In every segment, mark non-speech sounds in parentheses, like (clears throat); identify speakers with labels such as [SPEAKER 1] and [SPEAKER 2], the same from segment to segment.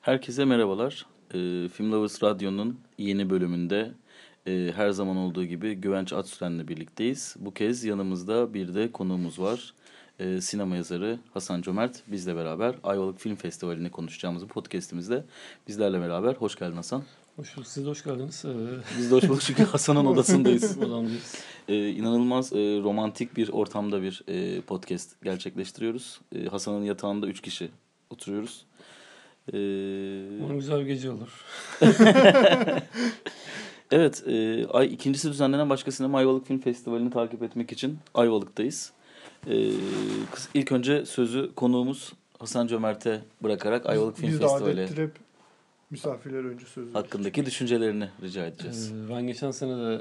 [SPEAKER 1] Herkese merhabalar. Ee, Film Lovers Radyo'nun yeni bölümünde e, her zaman olduğu gibi Güvenç Atsüren'le birlikteyiz. Bu kez yanımızda bir de konuğumuz var. Ee, sinema yazarı Hasan Cömert bizle beraber Ayvalık Film Festivali'ni konuşacağımız bu podcastimizde bizlerle beraber. Hoş geldin Hasan.
[SPEAKER 2] Hoş bulduk. Siz de hoş geldiniz. Ee,
[SPEAKER 1] Biz de hoş bulduk çünkü (laughs) Hasan'ın odasındayız. (laughs)
[SPEAKER 2] Odamdayız.
[SPEAKER 1] Ee, inanılmaz e, romantik bir ortamda bir e, podcast gerçekleştiriyoruz. E, Hasan'ın yatağında üç kişi oturuyoruz. Ee,
[SPEAKER 2] Umarım güzel bir gece olur. (laughs)
[SPEAKER 1] Evet, e, ay ikincisi düzenlenen Başka Sinema Ayvalık Film Festivali'ni takip etmek için Ayvalık'tayız. E, kız- ilk önce sözü konuğumuz Hasan Cömert'e bırakarak Ayvalık Film
[SPEAKER 3] Biz
[SPEAKER 1] Festivali
[SPEAKER 3] adettir hep misafirler önce söz verir.
[SPEAKER 1] hakkındaki düşüncelerini rica edeceğiz.
[SPEAKER 2] Ee, ben geçen sene de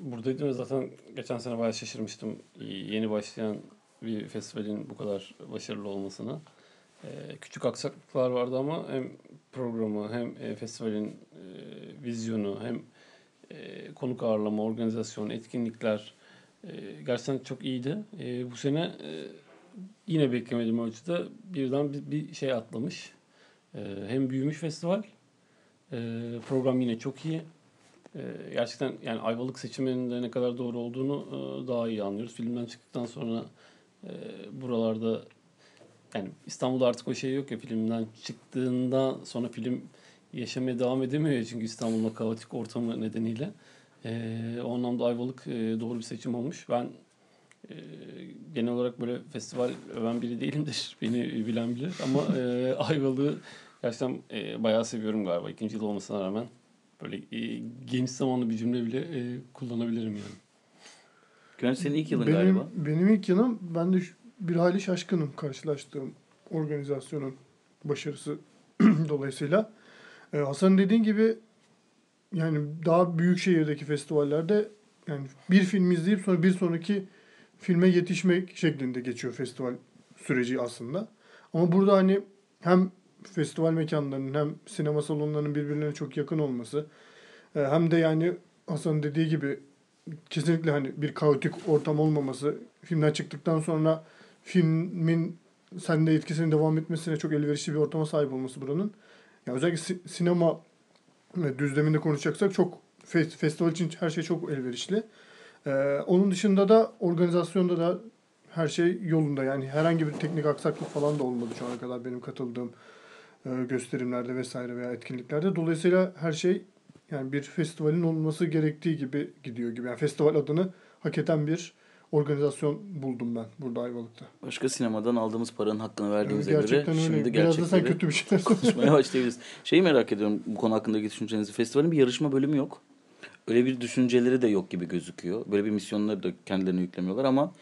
[SPEAKER 2] buradaydım ve zaten geçen sene bayağı şaşırmıştım. Yeni başlayan bir festivalin bu kadar başarılı olmasına. Ee, küçük aksaklıklar vardı ama hem programı hem e, festivalin e, vizyonu hem e, konuk ağırlama, organizasyon, etkinlikler gerçekten çok iyiydi. Bu sene yine beklemediğim ölçüde birden bir, şey atlamış. Hem büyümüş festival program yine çok iyi. Gerçekten yani Ayvalık seçiminin de ne kadar doğru olduğunu daha iyi anlıyoruz. Filmden çıktıktan sonra buralarda yani İstanbul'da artık o şey yok ya filmden çıktığında sonra film yaşamaya devam edemiyor ya çünkü İstanbul'un kaotik ortamı nedeniyle. E, o anlamda Ayvalık e, doğru bir seçim olmuş. Ben e, genel olarak böyle festival öven biri değilimdir. (laughs) Beni bilen bilir ama e, (laughs) Ayvalık'ı gerçekten e, bayağı seviyorum galiba. İkinci yıl olmasına rağmen böyle e, geniş zamanlı bir cümle bile e, kullanabilirim yani.
[SPEAKER 1] Güvenç senin ilk yılın
[SPEAKER 3] benim,
[SPEAKER 1] galiba.
[SPEAKER 3] Benim ilk yılım ben de şu- bir hayli şaşkınım karşılaştığım organizasyonun başarısı (clears throat) dolayısıyla. Ee, Hasan dediğin gibi yani daha büyük şehirdeki festivallerde yani bir film izleyip sonra bir sonraki filme yetişmek şeklinde geçiyor festival süreci aslında. Ama burada hani hem festival mekanlarının hem sinema salonlarının birbirlerine çok yakın olması e, hem de yani Hasan dediği gibi kesinlikle hani bir kaotik ortam olmaması filmden çıktıktan sonra filmin sende etkisinin devam etmesine çok elverişli bir ortama sahip olması buranın. Ya özellikle si- sinema düzleminde konuşacaksak çok fe- festival için her şey çok elverişli. Ee, onun dışında da organizasyonda da her şey yolunda. Yani herhangi bir teknik aksaklık falan da olmadı şu ana kadar benim katıldığım e, gösterimlerde vesaire veya etkinliklerde. Dolayısıyla her şey yani bir festivalin olması gerektiği gibi gidiyor gibi. Yani festival adını hak eden bir organizasyon buldum ben burada Ayvalık'ta.
[SPEAKER 1] Başka sinemadan aldığımız paranın hakkını
[SPEAKER 3] Yani
[SPEAKER 1] verdiğimize göre
[SPEAKER 3] gerçekten
[SPEAKER 1] şimdi
[SPEAKER 3] öyle. Biraz da sen kötü bir şeyler
[SPEAKER 1] konuşmaya (laughs) başlayabiliriz. Şeyi merak ediyorum bu konu hakkındaki düşüncenizi. Festivalin bir yarışma bölümü yok. Öyle bir düşünceleri de yok gibi gözüküyor. Böyle bir misyonları da kendilerine yüklemiyorlar ama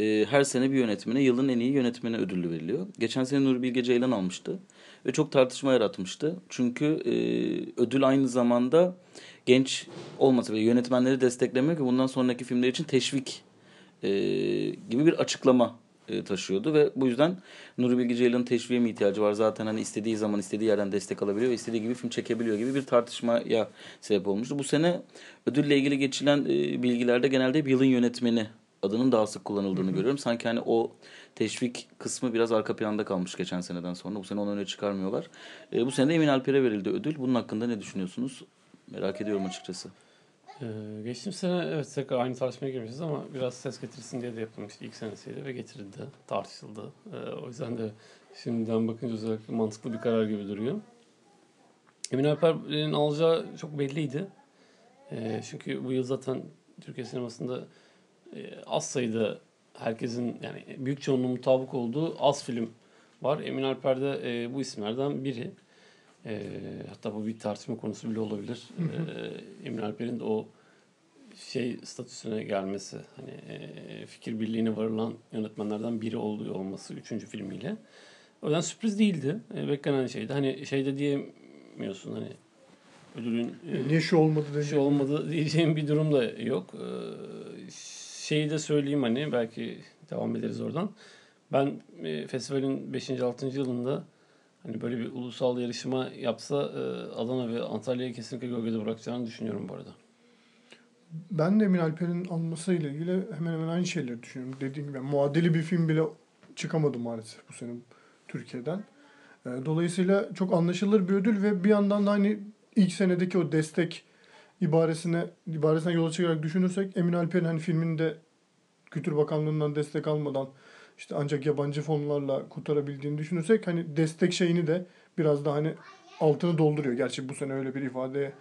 [SPEAKER 1] e, her sene bir yönetmene yılın en iyi yönetmeni ödülü veriliyor. Geçen sene Nuri Bilge Ceylan almıştı ve çok tartışma yaratmıştı. Çünkü e, ödül aynı zamanda genç olmasa bile yönetmenleri desteklemiyor ki bundan sonraki filmler için teşvik e, gibi bir açıklama e, taşıyordu ve bu yüzden Nuri Bilge Ceylan'ın teşviğe mi ihtiyacı var? Zaten hani istediği zaman istediği yerden destek alabiliyor ve istediği gibi film çekebiliyor gibi bir tartışmaya sebep olmuştu. Bu sene ödülle ilgili geçilen e, bilgilerde genelde hep yılın yönetmeni adının daha sık kullanıldığını görüyorum. Sanki hani o teşvik kısmı biraz arka planda kalmış geçen seneden sonra. Bu sene onu öne çıkarmıyorlar. E, bu sene de Emin Alper'e verildi ödül. Bunun hakkında ne düşünüyorsunuz? Merak ediyorum açıkçası.
[SPEAKER 2] Ee, geçtiğim sene evet tekrar aynı tartışmaya girmişiz ama biraz ses getirsin diye de yapılmıştı ilk senesiydi ve getirildi, tartışıldı. Ee, o yüzden de şimdiden bakınca özellikle mantıklı bir karar gibi duruyor. Emin Alper'in alacağı çok belliydi. Ee, çünkü bu yıl zaten Türkiye sinemasında e, az sayıda herkesin yani büyük çoğunluğun mutabık olduğu az film var. Emin Alper de e, bu isimlerden biri. E, hatta bu bir tartışma konusu bile olabilir. E, Emin Alper'in de o şey statüsüne gelmesi, hani e, fikir birliğine varılan yönetmenlerden biri olduğu olması üçüncü filmiyle. O yüzden sürpriz değildi. E, beklenen şeydi. Hani şeyde diyemiyorsun hani ödülün e,
[SPEAKER 3] Niye şu olmadı dedi.
[SPEAKER 2] şey olmadı diyeceğim bir durum da yok. Ee, şeyi de söyleyeyim hani belki devam ederiz oradan. Ben e, festivalin 5. 6. yılında hani böyle bir ulusal yarışma yapsa e, Adana ve Antalya'yı kesinlikle gölgede bırakacağını düşünüyorum bu arada.
[SPEAKER 3] Ben de Emin Alper'in almasıyla ilgili hemen hemen aynı şeyleri düşünüyorum. Dediğim gibi muadili bir film bile çıkamadı maalesef bu sene Türkiye'den. E, dolayısıyla çok anlaşılır bir ödül ve bir yandan da hani ilk senedeki o destek ibaresine ibaresinden yola çıkarak düşünürsek Emin Alper'in hani filminde Kültür Bakanlığı'ndan destek almadan işte ancak yabancı fonlarla kurtarabildiğini düşünürsek hani destek şeyini de biraz da hani altını dolduruyor. Gerçi bu sene öyle bir ifade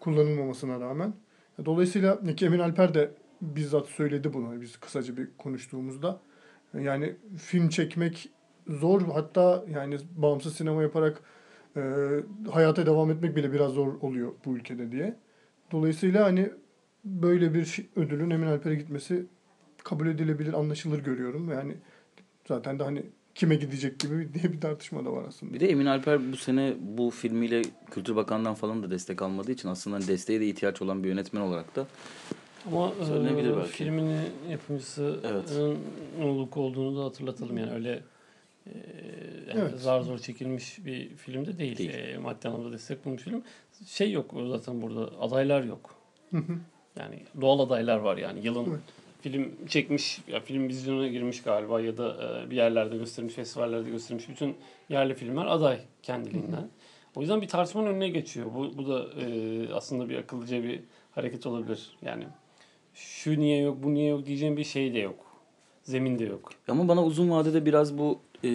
[SPEAKER 3] kullanılmamasına rağmen. Dolayısıyla ki Emin Alper de bizzat söyledi bunu biz kısaca bir konuştuğumuzda. Yani film çekmek zor hatta yani bağımsız sinema yaparak e, hayata devam etmek bile biraz zor oluyor bu ülkede diye. Dolayısıyla hani böyle bir ödülün Emin Alper'e gitmesi kabul edilebilir, anlaşılır görüyorum. Yani zaten de hani kime gidecek gibi (laughs) diye bir tartışma da var aslında.
[SPEAKER 1] Bir de Emin Alper bu sene bu filmiyle Kültür Bakanı'ndan falan da destek almadığı için aslında hani desteğe de ihtiyaç olan bir yönetmen olarak da
[SPEAKER 2] Ama e,
[SPEAKER 1] belki.
[SPEAKER 2] filmin yapımcısının
[SPEAKER 1] Evet.
[SPEAKER 2] Uluk olduğunu da hatırlatalım. Yani öyle e, yani
[SPEAKER 3] Evet.
[SPEAKER 2] zar zor çekilmiş bir film de değil.
[SPEAKER 1] Değil.
[SPEAKER 2] E, maddi anlamda destek bulmuş film. Şey yok zaten burada adaylar yok.
[SPEAKER 3] Hı hı.
[SPEAKER 2] Yani doğal adaylar var yani yılın
[SPEAKER 3] Evet.
[SPEAKER 2] Film çekmiş ya film vizyona girmiş galiba ya da e, bir yerlerde gösterilmiş festivallerde gösterilmiş bütün yerli filmler aday kendiliğinden. O yüzden bir tartışmanın önüne geçiyor. Bu, bu da e, aslında bir akıllıca bir hareket olabilir. Yani şu niye yok bu niye yok diyeceğim bir şey de yok. Zemin de yok.
[SPEAKER 1] Ama bana uzun vadede biraz bu e,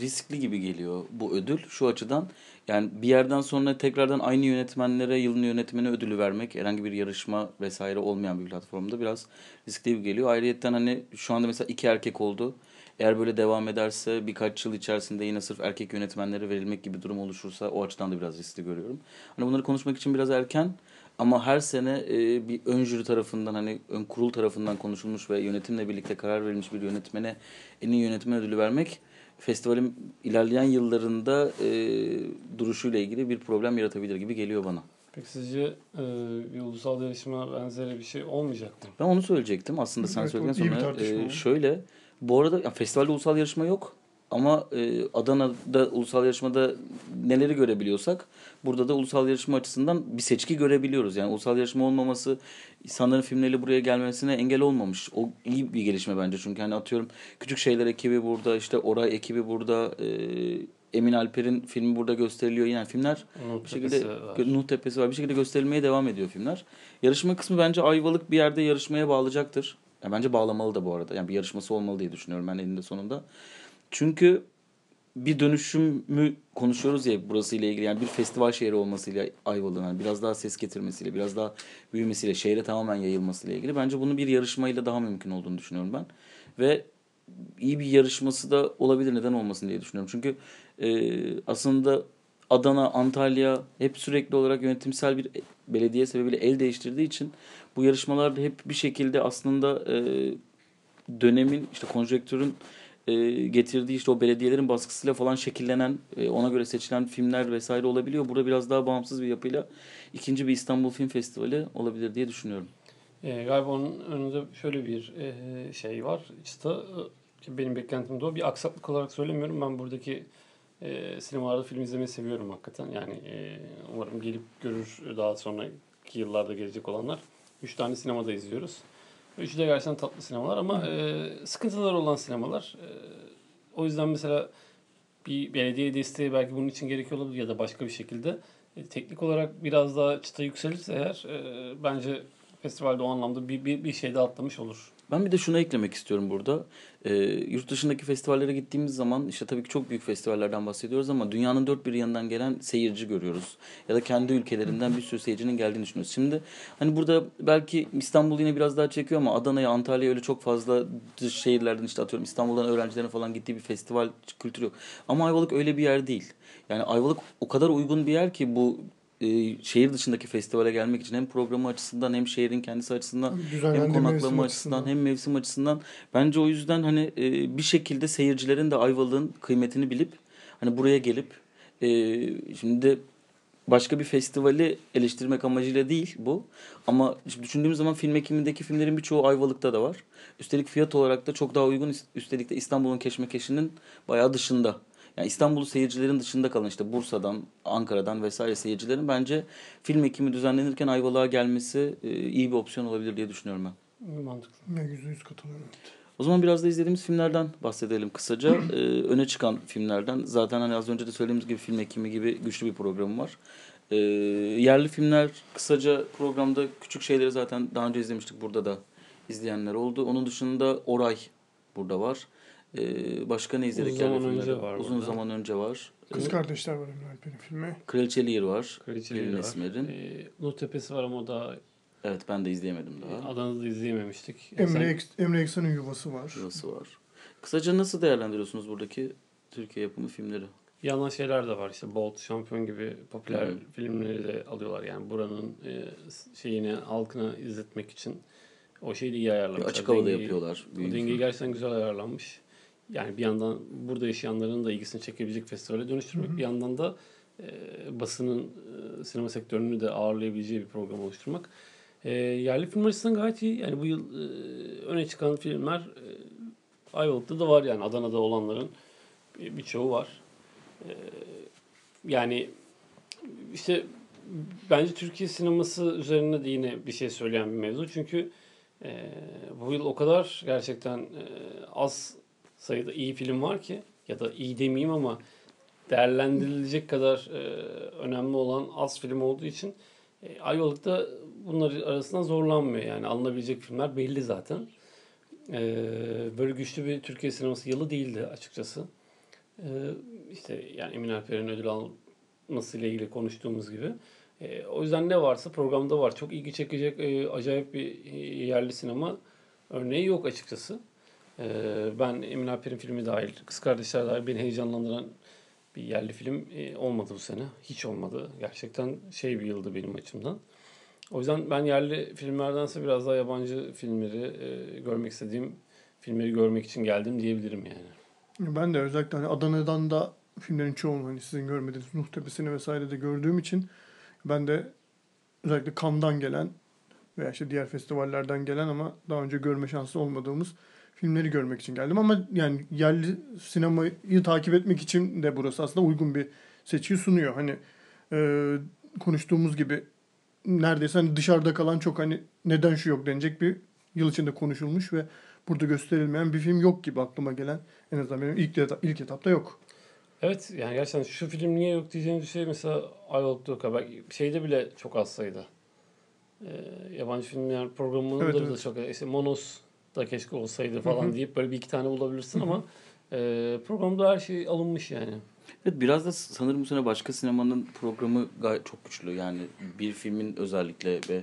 [SPEAKER 1] riskli gibi geliyor bu ödül şu açıdan. Yani bir yerden sonra tekrardan aynı yönetmenlere yılın yönetmeni ödülü vermek herhangi bir yarışma vesaire olmayan bir platformda biraz riskli gibi geliyor. Ayrıyetten hani şu anda mesela iki erkek oldu. Eğer böyle devam ederse birkaç yıl içerisinde yine sırf erkek yönetmenlere verilmek gibi durum oluşursa o açıdan da biraz riskli görüyorum. Hani bunları konuşmak için biraz erken ama her sene e, bir ön jüri tarafından hani ön kurul tarafından konuşulmuş ve yönetimle birlikte karar verilmiş bir yönetmene en iyi yönetmen ödülü vermek festivalin ilerleyen yıllarında e, duruşuyla ilgili bir problem yaratabilir gibi geliyor bana.
[SPEAKER 2] Peki sizce e, bir ulusal yarışma benzeri bir şey olmayacak mı?
[SPEAKER 1] Ben onu söyleyecektim. Aslında sen
[SPEAKER 3] Evet,
[SPEAKER 1] söyledikten sonra e, şöyle bu arada ya, festivalde ulusal yarışma yok. Ama e, Adana'da ulusal yarışmada neleri görebiliyorsak burada da ulusal yarışma açısından bir seçki görebiliyoruz. Yani ulusal yarışma olmaması insanların filmleriyle buraya gelmesine engel olmamış. O iyi bir gelişme bence. Çünkü hani atıyorum Küçük Şeyler ekibi burada, işte Oray ekibi burada, e, Emin Alper'in filmi burada gösteriliyor. Yani filmler
[SPEAKER 2] Nuh
[SPEAKER 1] bir şekilde
[SPEAKER 2] var.
[SPEAKER 1] Nuh Tepesi var. Bir şekilde gösterilmeye devam ediyor filmler. Yarışma kısmı bence Ayvalık bir yerde yarışmaya bağlayacaktır. Ya bence bağlamalı da bu arada. Yani bir yarışması olmalı diye düşünüyorum ben eninde sonunda. Çünkü bir dönüşümü konuşuyoruz ya burası ile ilgili. Yani bir festival şehri olmasıyla Ayvalık'ın yani biraz daha ses getirmesiyle, biraz daha büyümesiyle, şehre tamamen yayılmasıyla ilgili. Bence bunu bir yarışmayla daha mümkün olduğunu düşünüyorum ben. Ve iyi bir yarışması da olabilir neden olmasın diye düşünüyorum. Çünkü e, aslında Adana, Antalya hep sürekli olarak yönetimsel bir belediye sebebiyle el değiştirdiği için bu yarışmalarda hep bir şekilde aslında e, dönemin işte konjonktürün e, getirdiği işte o belediyelerin baskısıyla falan şekillenen e, ona göre seçilen filmler vesaire olabiliyor. Burada biraz daha bağımsız bir yapıyla ikinci bir İstanbul Film Festivali olabilir diye düşünüyorum.
[SPEAKER 2] E, galiba onun önünde şöyle bir e, şey var. İşte e, benim beklentim de o. Bir aksaklık olarak söylemiyorum. Ben buradaki e, sinemalarda film izlemeyi seviyorum hakikaten. Yani e, umarım gelip görür daha sonraki yıllarda gelecek olanlar. Üç tane sinemada izliyoruz. Üçü de gerçekten tatlı sinemalar ama e, sıkıntıları olan sinemalar. E, o yüzden mesela bir belediye desteği belki bunun için gerekiyor olabilir ya da başka bir şekilde. E, teknik olarak biraz daha çıta yükselirse eğer e, bence festivalde o anlamda bir, bir, bir şey de atlamış olur.
[SPEAKER 1] Ben bir de şunu eklemek istiyorum burada. Ee, yurt dışındaki festivallere gittiğimiz zaman işte tabii ki çok büyük festivallerden bahsediyoruz ama dünyanın dört bir yanından gelen seyirci görüyoruz. Ya da kendi ülkelerinden bir sürü seyircinin geldiğini düşünüyoruz. Şimdi hani burada belki İstanbul yine biraz daha çekiyor ama Adana'ya, Antalya'ya öyle çok fazla dış şehirlerden işte atıyorum İstanbul'dan öğrencilerin falan gittiği bir festival kültürü yok. Ama Ayvalık öyle bir yer değil. Yani Ayvalık o kadar uygun bir yer ki bu e, şehir dışındaki festivale gelmek için hem programı açısından hem şehrin kendisi açısından
[SPEAKER 3] Düzenlendi
[SPEAKER 1] hem konaklama açısından hem mevsim açısından bence o yüzden hani e, bir şekilde seyircilerin de Ayvalık'ın kıymetini bilip hani buraya gelip e, şimdi de başka bir festivali eleştirmek amacıyla değil bu. Ama şimdi düşündüğümüz zaman film ekimindeki filmlerin birçoğu Ayvalık'ta da var. Üstelik fiyat olarak da çok daha uygun. Üstelik de İstanbul'un keşmekeşinin bayağı dışında. Yani İstanbul'u seyircilerin dışında kalan işte Bursa'dan, Ankara'dan vesaire seyircilerin bence film ekimi düzenlenirken Ayvalık'a gelmesi e, iyi bir opsiyon olabilir diye düşünüyorum ben.
[SPEAKER 2] Mantıklı.
[SPEAKER 3] Ya yüzde yüz katılıyorum.
[SPEAKER 1] O zaman biraz da izlediğimiz filmlerden bahsedelim kısaca. Ee, öne çıkan filmlerden. Zaten hani az önce de söylediğimiz gibi film ekimi gibi güçlü bir programı var. Ee, yerli filmler kısaca programda küçük şeyleri zaten daha önce izlemiştik. Burada da izleyenler oldu. Onun dışında Oray burada var. Ee, başka ne izledik?
[SPEAKER 2] Uzun zaman önce var
[SPEAKER 1] Uzun
[SPEAKER 2] burada.
[SPEAKER 1] zaman önce var.
[SPEAKER 3] Kız
[SPEAKER 1] Ee,
[SPEAKER 3] Kardeşler var Emre Alper'in filmi.
[SPEAKER 1] Kraliçe Lear var.
[SPEAKER 2] Kraliçeleri
[SPEAKER 1] Pelin
[SPEAKER 2] var.
[SPEAKER 1] Esmer'in.
[SPEAKER 2] Ee, Nur Tepesi var ama o da
[SPEAKER 1] Evet ben de izleyemedim daha.
[SPEAKER 2] Adana'da izleyememiştik.
[SPEAKER 3] Emre,
[SPEAKER 2] Sen-
[SPEAKER 3] Eks- Emre Eksan'ın yuvası var.
[SPEAKER 1] Şurası var. Kısaca nasıl değerlendiriyorsunuz buradaki Türkiye yapımı filmleri?
[SPEAKER 2] Yandan şeyler de var işte Bolt, Şampiyon gibi popüler
[SPEAKER 1] Hı.
[SPEAKER 2] filmleri de alıyorlar. Yani buranın e, şeyini halkına izletmek için o şeyi de iyi ayarlamışlar.
[SPEAKER 1] Açık havada
[SPEAKER 2] Dengeyi-
[SPEAKER 1] yapıyorlar.
[SPEAKER 2] O dengeyi gerçekten güzel ayarlanmış. Yani bir yandan burada yaşayanların da ilgisini çekebilecek festivale dönüştürmek,
[SPEAKER 3] Hı hı.
[SPEAKER 2] bir yandan da e, basının e, sinema sektörünü de ağırlayabileceği bir program oluşturmak. E, yerli film açısından gayet iyi. Yani bu yıl e, öne çıkan filmler e, Ayvalık'ta da var yani Adana'da olanların bir- birçoğu var. E, yani işte bence Türkiye sineması üzerine de yine bir şey söyleyen bir mevzu. Çünkü e, bu yıl o kadar gerçekten e, az sayıda iyi film var ki ya da iyi demeyeyim ama değerlendirilecek kadar e, önemli olan az film olduğu için e, Ayvalık'ta bunlar arasında zorlanmıyor. Yani alınabilecek filmler belli zaten. E, böyle güçlü bir Türkiye sineması yılı değildi açıkçası. E, işte yani Emin Alper'in ödül alması ile ilgili konuştuğumuz gibi. E, o yüzden ne varsa programda var. Çok ilgi çekecek e, acayip bir e, yerli sinema örneği yok açıkçası. E, ben Emin Alper'in filmi dahil, Kız Kardeşler dahil beni heyecanlandıran bir yerli film e, olmadı bu sene. Hiç olmadı. Gerçekten şey bir yıldı benim açımdan. O yüzden ben yerli filmlerdense biraz daha yabancı filmleri e, görmek istediğim filmleri görmek için geldim diyebilirim yani.
[SPEAKER 3] Ben de özellikle hani Adana'dan da filmlerin çoğunu hani sizin görmediğiniz Nuh Tepesi'ni vesaire de gördüğüm için ben de özellikle Cannes'dan gelen veya işte diğer festivallerden gelen ama daha önce görme şansı olmadığımız filmleri görmek için geldim. Ama yani yerli sinemayı takip etmek için de burası aslında uygun bir seçiyi sunuyor. Hani e, konuştuğumuz gibi neredeyse hani dışarıda kalan çok hani neden şu yok denecek bir yıl içinde konuşulmuş ve burada gösterilmeyen bir film yok gibi aklıma gelen en azından benim ilk, eta- ilk etapta yok.
[SPEAKER 2] Evet yani gerçekten şu film niye yok diyeceğiniz bir şey mesela Ayvalık'ta yok. Belki şeyde bile çok az sayıda. Ee, yabancı filmler programında
[SPEAKER 3] Evet,
[SPEAKER 2] da
[SPEAKER 3] evet.
[SPEAKER 2] çok işte Monos da keşke olsaydı falan
[SPEAKER 3] Hı hı.
[SPEAKER 2] deyip böyle bir iki tane bulabilirsin ama e, programda her şey alınmış yani.
[SPEAKER 1] Evet biraz da sanırım bu sene başka sinemanın programı gayet çok güçlü. Yani bir filmin özellikle ve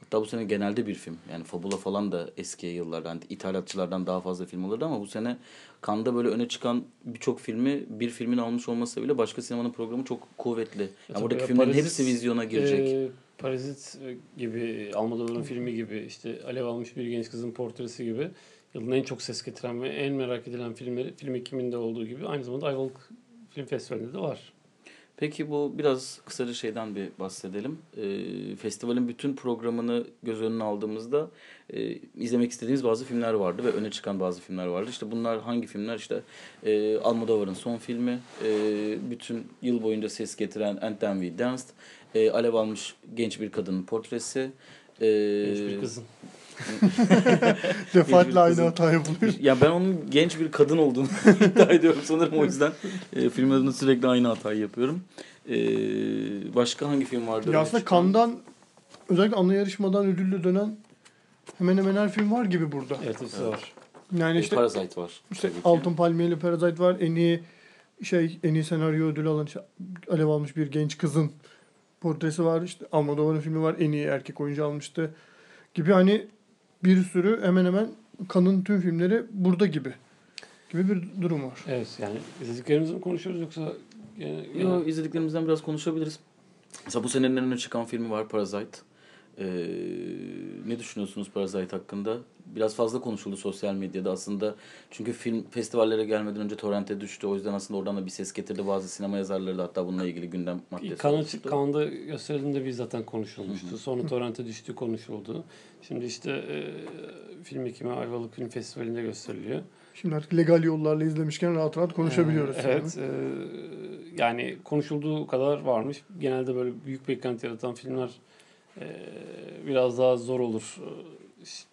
[SPEAKER 1] hatta bu sene genelde bir film. Yani Fabula falan da eski yıllardan ithalatçılardan daha fazla film alırdı ama bu sene Cannes'da böyle öne çıkan birçok filmi bir filmin almış olmasa bile başka sinemanın programı çok kuvvetli. Yani
[SPEAKER 2] tabii
[SPEAKER 1] buradaki
[SPEAKER 2] ya,
[SPEAKER 1] filmlerin
[SPEAKER 2] Parazit,
[SPEAKER 1] hepsi vizyona girecek.
[SPEAKER 2] E, Parazit gibi, Almodovar'ın filmi gibi, işte Alev almış bir genç kızın portresi gibi yılın en çok ses getiren ve en merak edilen filmleri film ekiminde olduğu gibi aynı zamanda Ayvalık Film Festivali'nde de var.
[SPEAKER 1] Peki bu biraz kısaca şeyden bir bahsedelim. Ee, festivalin bütün programını göz önüne aldığımızda e, izlemek istediğimiz bazı filmler vardı ve öne çıkan bazı filmler vardı. İşte bunlar hangi filmler? İşte e, Almodovar'ın son filmi, e, bütün yıl boyunca ses getiren And Then We Danced, e, Alev almış genç bir kadının portresi. E,
[SPEAKER 2] Genç bir kızın. (laughs)
[SPEAKER 3] Defaatle aynı
[SPEAKER 1] kızın-
[SPEAKER 3] hata yapılıyor.
[SPEAKER 1] Ya ben onun genç bir kadın olduğunu (laughs) iddia ediyorum sanırım o yüzden e, film adına sürekli aynı hatayı yapıyorum. E, başka hangi film vardı?
[SPEAKER 3] Ya aslında Cannes'dan özellikle ana yarışmadan ödüllü dönen hemen hemen her film var gibi burada.
[SPEAKER 2] Evet, hepsi
[SPEAKER 1] Evet.
[SPEAKER 2] var.
[SPEAKER 3] Yani
[SPEAKER 1] E,
[SPEAKER 3] işte
[SPEAKER 1] Parasite var.
[SPEAKER 3] İşte. Altın Palmiyeli Parasite var. En iyi şey en iyi senaryo ödülü alan işte alev almış bir genç kızın portresi var. İşte Almodovar'ın filmi var. En iyi erkek oyuncu almıştı. Gibi hani bir sürü hemen hemen kanın tüm filmleri burada gibi. Gibi bir durum var.
[SPEAKER 2] Evet yani izlediklerimizi mi konuşuyoruz yoksa gene, gene-
[SPEAKER 1] Yo, izlediklerimizden biraz konuşabiliriz. Mesela bu senenin en öne çıkan filmi var Parasite. Ee, ne düşünüyorsunuz Parasite hakkında? Biraz fazla konuşuldu sosyal medyada aslında. Çünkü film festivallere gelmeden önce torrente düştü. O yüzden aslında oradan da bir ses getirdi. Bazı sinema yazarları da hatta bununla ilgili gündem maddesi
[SPEAKER 2] Kanı. Kan'da gösterildiğinde bir zaten konuşulmuştu.
[SPEAKER 1] Hı hı.
[SPEAKER 2] Sonra torrente düştüğü konuşuldu. Şimdi işte e, film ekimi Ayvalık Film Festivali'nde gösteriliyor.
[SPEAKER 3] Şimdi artık legal yollarla izlemişken rahat rahat konuşabiliyoruz.
[SPEAKER 2] Ee, evet. e, yani konuşulduğu kadar varmış. Genelde böyle büyük beklenti yaratan filmler biraz daha zor olur.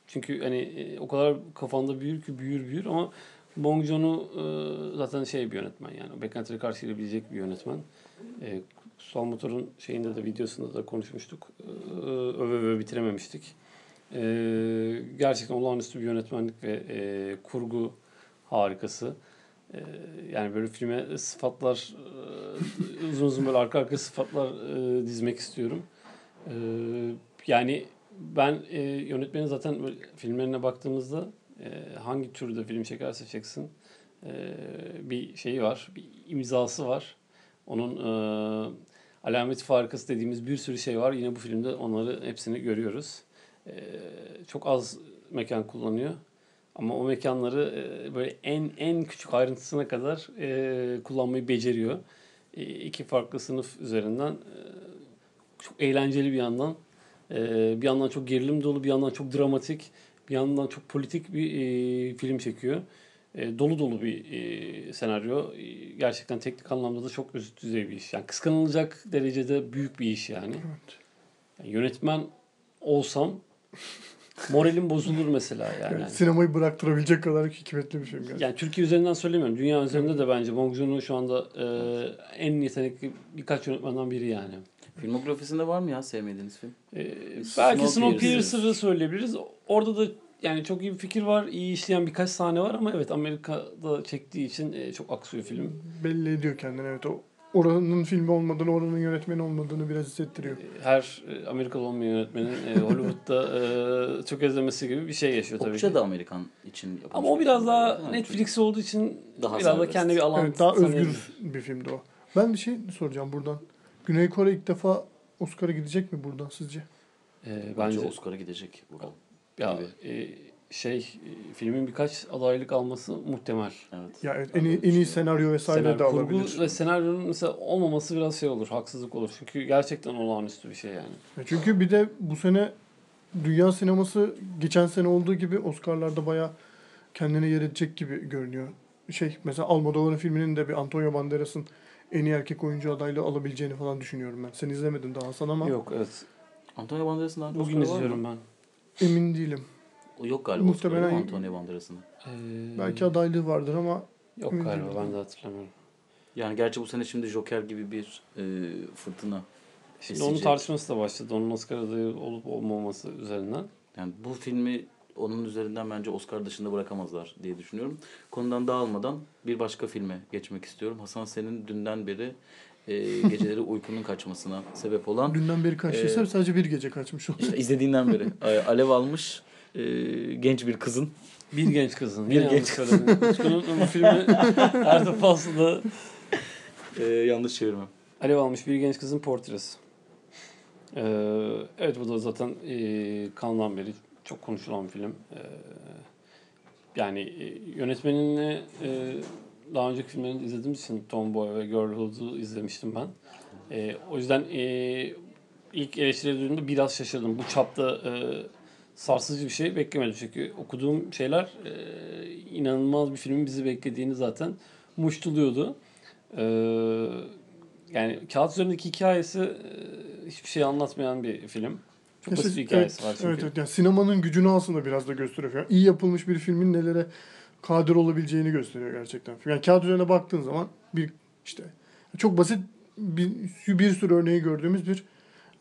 [SPEAKER 2] çünkü hani e, o kadar kafanda büyür ki büyür büyür ama Bong Joon'u e, zaten şey bir yönetmen yani. Beklentileri karşılayabilecek bir yönetmen. E, Kutsal Motor'un şeyinde de videosunda da konuşmuştuk. Öve öve bitirememiştik. Gerçekten olağanüstü bir yönetmenlik ve e, kurgu harikası. Yani böyle filme sıfatlar uzun uzun böyle arka arka sıfatlar dizmek istiyorum. E, yani ben e, yönetmenin zaten filmlerine baktığımızda e, hangi türde film çekerse çeksin e, bir şeyi var, bir imzası var. Onun e, alameti farikası dediğimiz bir sürü şey var. Yine bu filmde onları hepsini görüyoruz. E, çok az mekan kullanıyor. Ama o mekanları e, böyle en en küçük ayrıntısına kadar e, kullanmayı beceriyor. E, iki farklı sınıf üzerinden e, çok eğlenceli bir yandan. E, bir yandan çok gerilim dolu, bir yandan çok dramatik, bir yandan çok politik bir e, film çekiyor. E, dolu dolu bir e, senaryo. E, gerçekten teknik anlamda da çok üst düzey bir iş. Yani kıskanılacak derecede büyük bir iş yani.
[SPEAKER 3] Evet.
[SPEAKER 2] yani yönetmen olsam moralim bozulur mesela yani.
[SPEAKER 3] Yani sinemayı bıraktırabilecek kadar hikmetli bir film gerçekten.
[SPEAKER 2] Yani Türkiye üzerinden söylemiyorum. Dünya üzerinde de bence Bong Joon-ho şu anda e, en yetenekli birkaç yönetmenden biri yani.
[SPEAKER 1] Filmografisinde var mı ya sevmediğiniz film?
[SPEAKER 2] E,
[SPEAKER 1] Biz
[SPEAKER 2] belki
[SPEAKER 1] Snowpiercer.
[SPEAKER 2] Snowpiercer'ı söyleyebiliriz. Orada da yani çok iyi bir fikir var. iyi işleyen birkaç sahne var ama evet Amerika'da çektiği için e, çok aksıyor film.
[SPEAKER 3] Belli ediyor kendini evet. O oranın filmi olmadığını, oranın yönetmeni olmadığını biraz hissettiriyor.
[SPEAKER 2] E, Her e, Amerikalı olmayan yönetmenin e, Hollywood'da e, çok ezlemesi gibi bir şey yaşıyor tabii
[SPEAKER 1] Okça
[SPEAKER 2] ki.
[SPEAKER 1] da Amerikan için yapılmış.
[SPEAKER 2] Ama o
[SPEAKER 1] bir
[SPEAKER 2] biraz
[SPEAKER 1] film
[SPEAKER 2] daha. Netflix olduğu için
[SPEAKER 1] Daha
[SPEAKER 2] biraz da
[SPEAKER 1] serbest.
[SPEAKER 2] kendi bir alan
[SPEAKER 3] Evet, daha özgür bir filmdi o. Ben bir şey soracağım buradan. Güney Kore ilk defa Oscar'a gidecek mi buradan sizce?
[SPEAKER 2] E,
[SPEAKER 1] Bence
[SPEAKER 2] bence
[SPEAKER 1] Oscar'a gidecek. Vural.
[SPEAKER 2] Ya e, şey e, filmin birkaç adaylık alması muhtemel.
[SPEAKER 1] Evet.
[SPEAKER 3] Ya evet, en iyi, en iyi senaryo vesaire
[SPEAKER 2] Senaryo,
[SPEAKER 3] de
[SPEAKER 2] kurgu
[SPEAKER 3] alabilir.
[SPEAKER 2] ve senaryonun mesela olmaması biraz şey olur, haksızlık olur. Çünkü gerçekten olağanüstü bir şey yani.
[SPEAKER 3] Ya Çünkü bir de bu sene dünya sineması geçen sene olduğu gibi Oscar'larda bayağı kendine yer edecek gibi görünüyor. Şey mesela Almodovar'ın filminin de bir Antonio Banderas'ın en iyi erkek oyuncu adaylığı alabileceğini falan düşünüyorum ben. Sen izlemedin daha Hasan ama
[SPEAKER 2] Yok evet.
[SPEAKER 1] Antonio Banderas'ın daha önce
[SPEAKER 2] Bugün izliyorum ben.
[SPEAKER 3] emin değilim.
[SPEAKER 1] O yok galiba
[SPEAKER 3] Muhtemelen-.
[SPEAKER 1] Antonio Banderas'ın.
[SPEAKER 2] Ee,
[SPEAKER 3] Belki adaylığı vardır ama
[SPEAKER 2] Yok galiba
[SPEAKER 3] değilim.
[SPEAKER 2] ben de hatırlamıyorum.
[SPEAKER 1] Yani gerçi bu sene şimdi Joker gibi bir e, fırtına.
[SPEAKER 2] Şimdi
[SPEAKER 1] Esecek.
[SPEAKER 2] onun tartışması da başladı. Onun Oscar adayı olup olmaması üzerinden.
[SPEAKER 1] Yani bu filmi onun üzerinden bence Oscar dışında bırakamazlar diye düşünüyorum. Konudan dağılmadan bir başka filme geçmek istiyorum. Hasan senin dünden beri e, (laughs) geceleri uykunun kaçmasına sebep olan
[SPEAKER 3] dünden beri kaçtıysa
[SPEAKER 1] Ee,
[SPEAKER 3] sadece bir gece kaçmış oldu.
[SPEAKER 1] işte izlediğinden beri (laughs) e, alev almış e, genç bir kızın
[SPEAKER 2] Bir genç kızın.
[SPEAKER 1] Bir genç
[SPEAKER 2] söyledim. Utku'nun (laughs) bu filmi her defasında
[SPEAKER 1] e, yanlış çevirmem.
[SPEAKER 2] alev almış bir genç kızın portresi. Ee, evet bu da zaten e, kandan beri çok konuşulan film. Ee, yani e, yönetmenini e, daha önceki filmlerini izlediğim için Tomboy ve Girlhood'u izlemiştim ben. E, o yüzden e, ilk eleştiri duyduğumda biraz şaşırdım. Bu çapta e, sarsıcı bir şey beklemedim. Çünkü okuduğum şeyler e, inanılmaz bir filmin bizi beklediğini zaten muştuluyordu. E, yani kağıt üzerindeki hikayesi e, hiçbir şey anlatmayan bir film.
[SPEAKER 3] Şey-
[SPEAKER 2] bir hikayesi
[SPEAKER 3] evet,
[SPEAKER 2] var çünkü.
[SPEAKER 3] Evet, evet. Yani sinemanın gücünü aslında biraz da gösteriyor. Yani iyi yapılmış bir filmin nelere kadir olabileceğini gösteriyor gerçekten. Yani kağıt üzerine baktığın zaman bir işte çok basit bir, bir sürü örneği gördüğümüz bir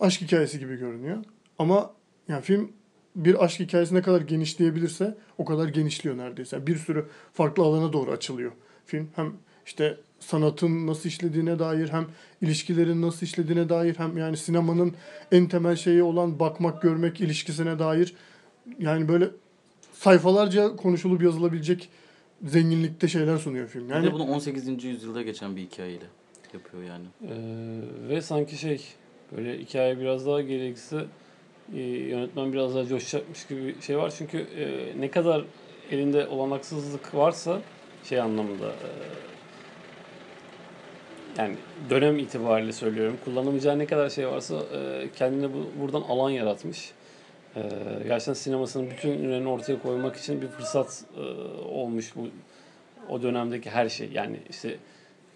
[SPEAKER 3] aşk hikayesi gibi görünüyor. Ama yani film bir aşk hikayesi ne kadar genişleyebilirse o kadar genişliyor neredeyse. Yani bir sürü farklı alana doğru açılıyor film. Hem işte sanatın nasıl işlediğine dair hem ilişkilerin nasıl işlediğine dair hem yani sinemanın en temel şeyi olan bakmak görmek ilişkisine dair yani böyle sayfalarca konuşulup yazılabilecek zenginlikte şeyler sunuyor film.
[SPEAKER 1] Yani... Bir de bunu 18. yüzyılda geçen bir hikayeyle yapıyor yani.
[SPEAKER 2] Ee, ve sanki şey böyle hikaye biraz daha gerekirse e, yönetmen biraz daha coşacakmış gibi bir şey var. Çünkü e, ne kadar elinde olanaksızlık varsa şey anlamında e, yani dönem itibariyle söylüyorum. Kullanamayacağı ne kadar şey varsa e, kendine bu, buradan alan yaratmış. E, gerçekten sinemasının bütün ürünlerini ortaya koymak için bir fırsat e, olmuş bu o dönemdeki her şey. Yani işte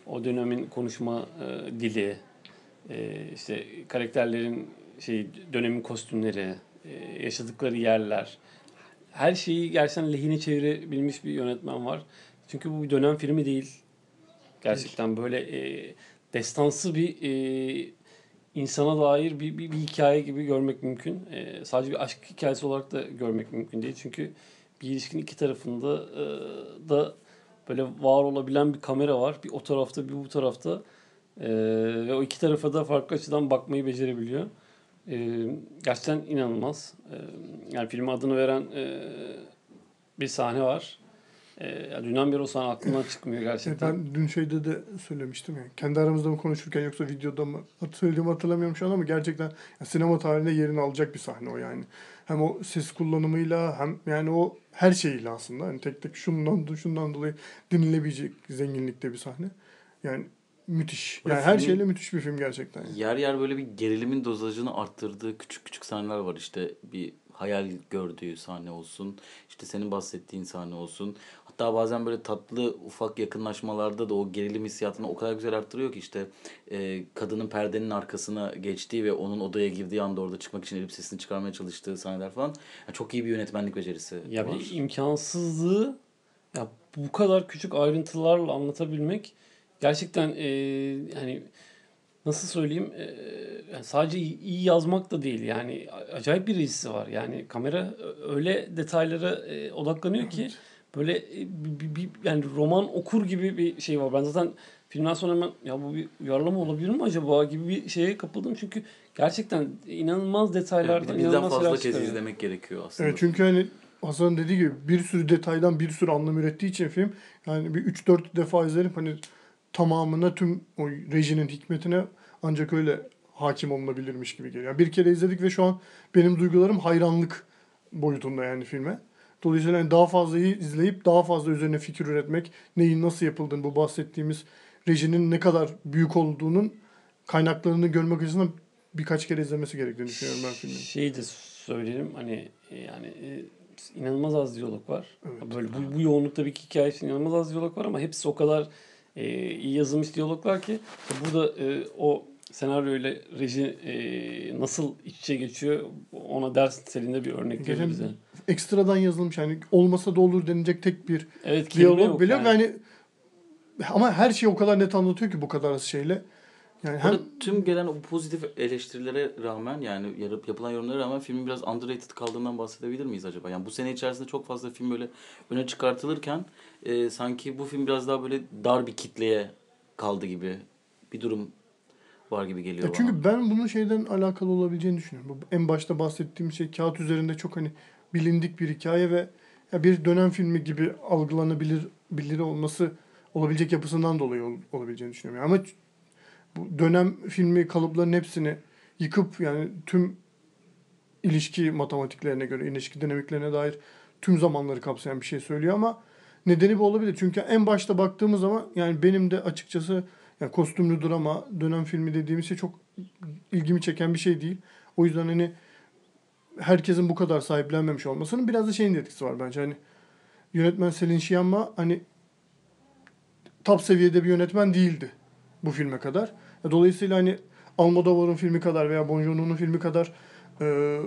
[SPEAKER 2] o dönemin konuşma e, dili, e, işte karakterlerin şey dönemin kostümleri, e, yaşadıkları yerler. her şeyi gerçekten lehine çevirebilmiş bir yönetmen var. Çünkü bu bir dönem filmi değil. Gerçekten böyle e, destansı bir e, insana dair bir, bir, bir hikaye gibi görmek mümkün. E, sadece bir aşk hikayesi olarak da görmek mümkün değil. Çünkü bir ilişkinin iki tarafında e, da böyle var olabilen bir kamera var. Bir o tarafta bir bu tarafta. E, ve o iki tarafa da farklı açıdan bakmayı becerebiliyor. E, gerçekten inanılmaz. E, yani filme adını veren e, bir sahne var. E, yani dünden beri o sahne aklımdan çıkmıyor gerçekten.
[SPEAKER 3] ben dün şeyde de söylemiştim ya. Kendi aramızda mı konuşurken yoksa videoda mı söylediğimi hatırlamıyorum şu an ama gerçekten ya sinema tarihinde yerini alacak bir sahne o yani. Hem o ses kullanımıyla hem yani o her şeyiyle aslında. Hani tek tek şundan şundan dolayı dinlenebilecek zenginlikte bir sahne. Yani müthiş.
[SPEAKER 1] Böyle
[SPEAKER 3] Yani her şeyle müthiş bir film gerçekten. yani.
[SPEAKER 1] Yer yer böyle bir gerilimin dozajını arttırdığı küçük küçük sahneler var. İşte bir hayal gördüğü sahne olsun. işte senin bahsettiğin sahne olsun. Hatta bazen böyle tatlı ufak yakınlaşmalarda da o gerilim hissiyatını o kadar güzel arttırıyor ki işte e, kadının perdenin arkasına geçtiği ve onun odaya girdiği anda orada çıkmak için elbisesini çıkarmaya çalıştığı sahneler falan. Yani çok iyi bir yönetmenlik becerisi
[SPEAKER 2] Ya
[SPEAKER 1] var.
[SPEAKER 2] bir imkansızlığı ya bu kadar küçük ayrıntılarla anlatabilmek gerçekten e, yani nasıl söyleyeyim? E, sadece iyi yazmak da değil. Yani acayip bir rejisi var. Yani kamera öyle detaylara e, odaklanıyor ki böyle e, bir, bir- yani roman okur gibi bir şey var. Ben zaten filmden sonra hemen ya bu bir uyarlama olabilir mi acaba? gibi bir şeye kapıldım. Çünkü gerçekten inanılmaz
[SPEAKER 1] Evet,
[SPEAKER 2] detaylardan
[SPEAKER 1] de birden
[SPEAKER 2] inanılmaz
[SPEAKER 1] fazla kez
[SPEAKER 2] çıkarıyor.
[SPEAKER 1] izlemek gerekiyor aslında.
[SPEAKER 3] Evet çünkü hani Hasan'ın dediği gibi bir sürü detaydan bir sürü anlam ürettiği için film yani bir 3-4 defa izlerim hani tamamına tüm o rejinin hikmetine ancak öyle hakim olunabilirmiş gibi geliyor. Yani bir kere izledik ve şu an benim duygularım hayranlık boyutunda yani filme. Dolayısıyla hani daha fazla izleyip daha fazla üzerine fikir üretmek, neyin nasıl yapıldığını, bu bahsettiğimiz rejinin ne kadar büyük olduğunun kaynaklarını görmek açısından birkaç kere izlemesi gerektiğini düşünüyorum ben filmin.
[SPEAKER 2] Şey de söyleyelim hani e, yani e, inanılmaz az diyalog var.
[SPEAKER 3] Evet.
[SPEAKER 2] Böyle bu, bu yoğunlukta bir hikaye için inanılmaz az diyalog var ama hepsi o kadar e, iyi yazılmış diyaloglar ki burada e, o senaryo ile reji e, nasıl iç içe geçiyor ona ders niteliğinde bir örnek
[SPEAKER 3] Geçen
[SPEAKER 2] bize.
[SPEAKER 3] ekstradan yazılmış yani olmasa da olur denilecek tek bir
[SPEAKER 2] Evet
[SPEAKER 3] diyalog bile
[SPEAKER 2] yani.
[SPEAKER 3] yani. ama her şeyi o kadar net anlatıyor ki bu kadar az şeyle. Yani hem
[SPEAKER 1] Burada tüm gelen o pozitif eleştirilere rağmen yani yapılan yorumlara rağmen filmin biraz underrated kaldığından bahsedebilir miyiz acaba? Yani bu sene içerisinde çok fazla film böyle öne çıkartılırken e, sanki bu film biraz daha böyle dar bir kitleye kaldı gibi bir durum var gibi geliyor
[SPEAKER 3] Ya
[SPEAKER 1] bana.
[SPEAKER 3] çünkü ben bunun şeyden alakalı olabileceğini düşünüyorum. Bu en başta bahsettiğim şey kağıt üzerinde çok hani bilindik bir hikaye ve ya bir dönem filmi gibi algılanabilir bilir olması olabilecek yapısından dolayı ol- olabileceğini düşünüyorum. Ama bu dönem filmi kalıpların hepsini yıkıp yani tüm ilişki matematiklerine göre, ilişki dinamiklerine dair tüm zamanları kapsayan bir şey söylüyor ama nedeni bu olabilir. Çünkü en başta baktığımız zaman yani benim de açıkçası yani kostümlü drama, dönem filmi dediğimiz şey çok ilgimi çeken bir şey değil. O yüzden hani herkesin bu kadar sahiplenmemiş olmasının biraz da şeyin etkisi var bence. Hani yönetmen Selin Sciamma hani top seviyede bir yönetmen değildi bu filme kadar. Dolayısıyla hani Almodovar'ın filmi kadar veya Bong Joon-ho'nun filmi kadar e,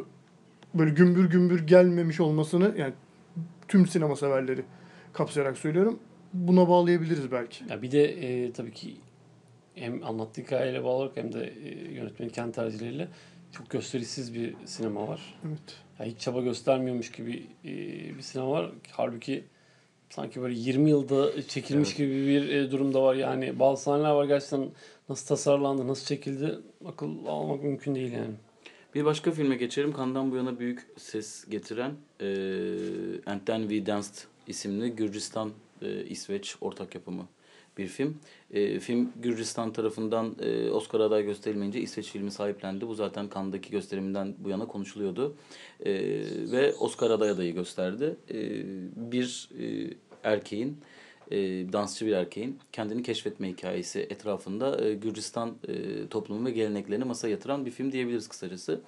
[SPEAKER 3] böyle gümbür gümbür gelmemiş olmasını yani tüm sinema severleri kapsayarak söylüyorum. Buna bağlayabiliriz belki.
[SPEAKER 2] Ya bir de e, tabii ki hem anlattığı hikayeyle bağlı olarak hem de e, yönetmenin kendi tercihleriyle çok gösterişsiz bir sinema var.
[SPEAKER 3] Evet.
[SPEAKER 2] Ya hiç çaba göstermiyormuş gibi e, bir sinema var. Halbuki sanki böyle 20 yılda çekilmiş
[SPEAKER 1] Evet.
[SPEAKER 2] gibi bir e, durumda var. Yani bazı sahneler var gerçekten nasıl tasarlandı, nasıl çekildi akıl almak mümkün değil yani.
[SPEAKER 1] Bir başka filme geçelim. Kandan bu yana büyük ses getiren e, And Then We Danced isimli Gürcistan e, İsveç ortak yapımı bir film. E, film Gürcistan tarafından e, Oscar aday gösterilmeyince İsveç filmi sahiplendi. Bu zaten Cannes'daki gösteriminden bu yana konuşuluyordu. E, ve Oscar aday adayı gösterdi. E, bir e, erkeğin e, dansçı bir erkeğin kendini keşfetme hikayesi etrafında e, Gürcistan e, toplumu ve geleneklerini masaya yatıran bir film diyebiliriz kısacası.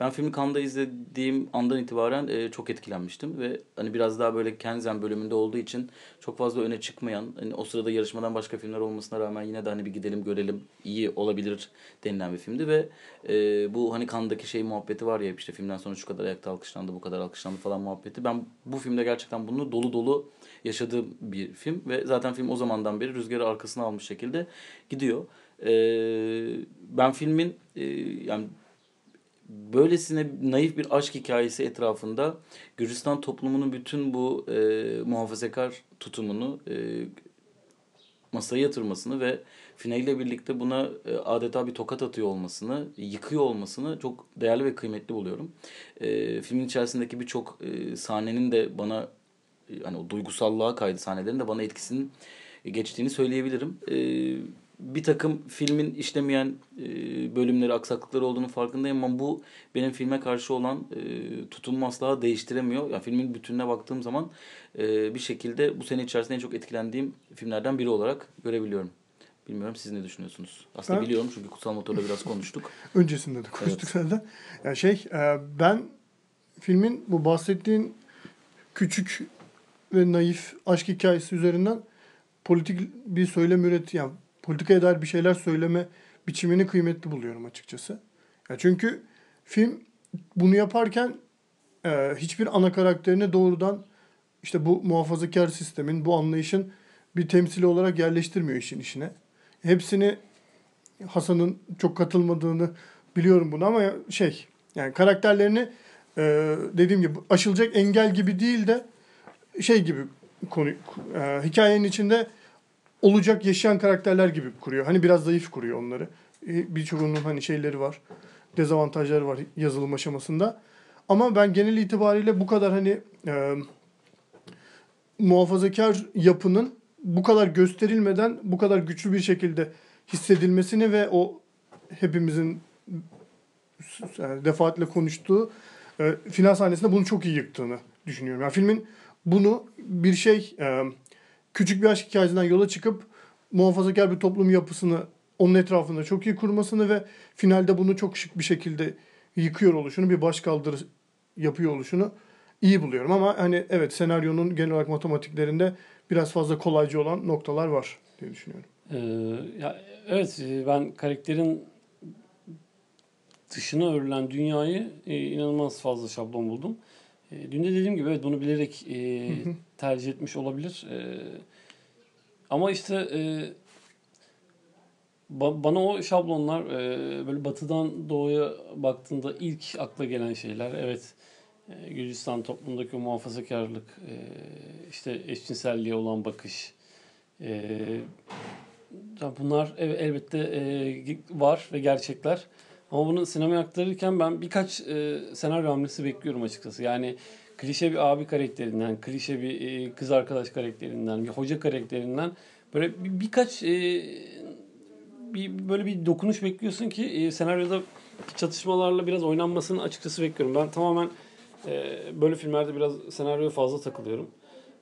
[SPEAKER 1] Ben filmi Cannes'da izlediğim andan itibaren e, çok etkilenmiştim ve hani biraz daha böyle Kenzen bölümünde olduğu için çok fazla öne çıkmayan, hani o sırada yarışmadan başka filmler olmasına rağmen yine de hani bir gidelim görelim iyi olabilir denilen bir filmdi ve e, bu hani Cannes'daki şey muhabbeti var ya işte filmden sonra şu kadar ayakta alkışlandı, bu kadar alkışlandı falan muhabbeti. Ben bu filmde gerçekten bunu dolu dolu yaşadığım bir film ve zaten film o zamandan beri rüzgarı arkasına almış şekilde gidiyor. E, ben filmin e, yani böylesine naif bir aşk hikayesi etrafında Gürcistan toplumunun bütün bu e, muhafazakar tutumunu e, masaya yatırmasını ve finaliyle birlikte buna e, adeta bir tokat atıyor olmasını, yıkıyor olmasını çok değerli ve kıymetli buluyorum. E, filmin içerisindeki birçok e, sahnenin de bana hani o duygusallığa kaydı sahnelerin de bana etkisinin geçtiğini söyleyebilirim. E, bir takım filmin işlemeyen e, bölümleri, aksaklıkları olduğunu farkındayım ama bu benim filme karşı olan e, asla değiştiremiyor. Yani filmin bütününe baktığım zaman e, bir şekilde bu sene içerisinde en çok etkilendiğim filmlerden biri olarak görebiliyorum. Bilmiyorum siz ne düşünüyorsunuz? Aslında
[SPEAKER 3] Ben-
[SPEAKER 1] biliyorum çünkü Kutsal Motor'la biraz konuştuk. (laughs)
[SPEAKER 3] Öncesinde de konuştuk zaten. Yani şey e, ben filmin bu bahsettiğin küçük ve naif aşk hikayesi üzerinden politik bir söylem üret yani politikaya dair bir şeyler söyleme biçimini kıymetli buluyorum açıkçası. Ya çünkü film bunu yaparken e, hiçbir ana karakterine doğrudan işte bu muhafazakar sistemin, bu anlayışın bir temsili olarak yerleştirmiyor işin işine. Hepsini Hasan'ın çok katılmadığını biliyorum bunu ama şey yani karakterlerini e, dediğim gibi aşılacak engel gibi değil de şey gibi konu e, hikayenin içinde olacak yaşayan karakterler gibi kuruyor. Hani biraz zayıf kuruyor onları. E, Birçoğunun hani şeyleri var. Dezavantajları var yazılım aşamasında. Ama ben genel itibariyle bu kadar hani e, muhafazakar yapının bu kadar gösterilmeden bu kadar güçlü bir şekilde hissedilmesini ve o hepimizin yani defaatle konuştuğu e, final sahnesinde bunu çok iyi yıktığını düşünüyorum. Yani filmin bunu bir şey e, küçük bir aşk hikayesinden yola çıkıp muhafazakar bir toplum yapısını onun etrafında çok iyi kurmasını ve finalde bunu çok şık bir şekilde yıkıyor oluşunu, bir başkaldırı yapıyor oluşunu iyi buluyorum. Ama hani evet senaryonun genel olarak matematiklerinde biraz fazla kolaycı olan noktalar var diye düşünüyorum.
[SPEAKER 2] Ee, ya evet e, ben karakterin dışına örülen dünyayı e, inanılmaz fazla şablon buldum. E, dün de dediğim gibi evet bunu bilerek e, tercih etmiş olabilir. E, ama işte e, ba- bana o şablonlar e, böyle batıdan doğuya baktığında ilk akla gelen şeyler evet e, Gürcistan toplumundaki o muhafazakarlık e, işte eşcinselliğe olan bakış e, bunlar el- elbette e, var ve gerçekler. Ama bunu sinemaya aktarırken ben birkaç e, senaryo hamlesi bekliyorum açıkçası. Yani klişe bir abi karakterinden, klişe bir e, kız arkadaş karakterinden, bir hoca karakterinden böyle bir, birkaç e, bir böyle bir dokunuş bekliyorsun ki e, senaryoda çatışmalarla biraz oynanmasını açıkçası bekliyorum. Ben tamamen e, böyle filmlerde biraz senaryoya fazla takılıyorum.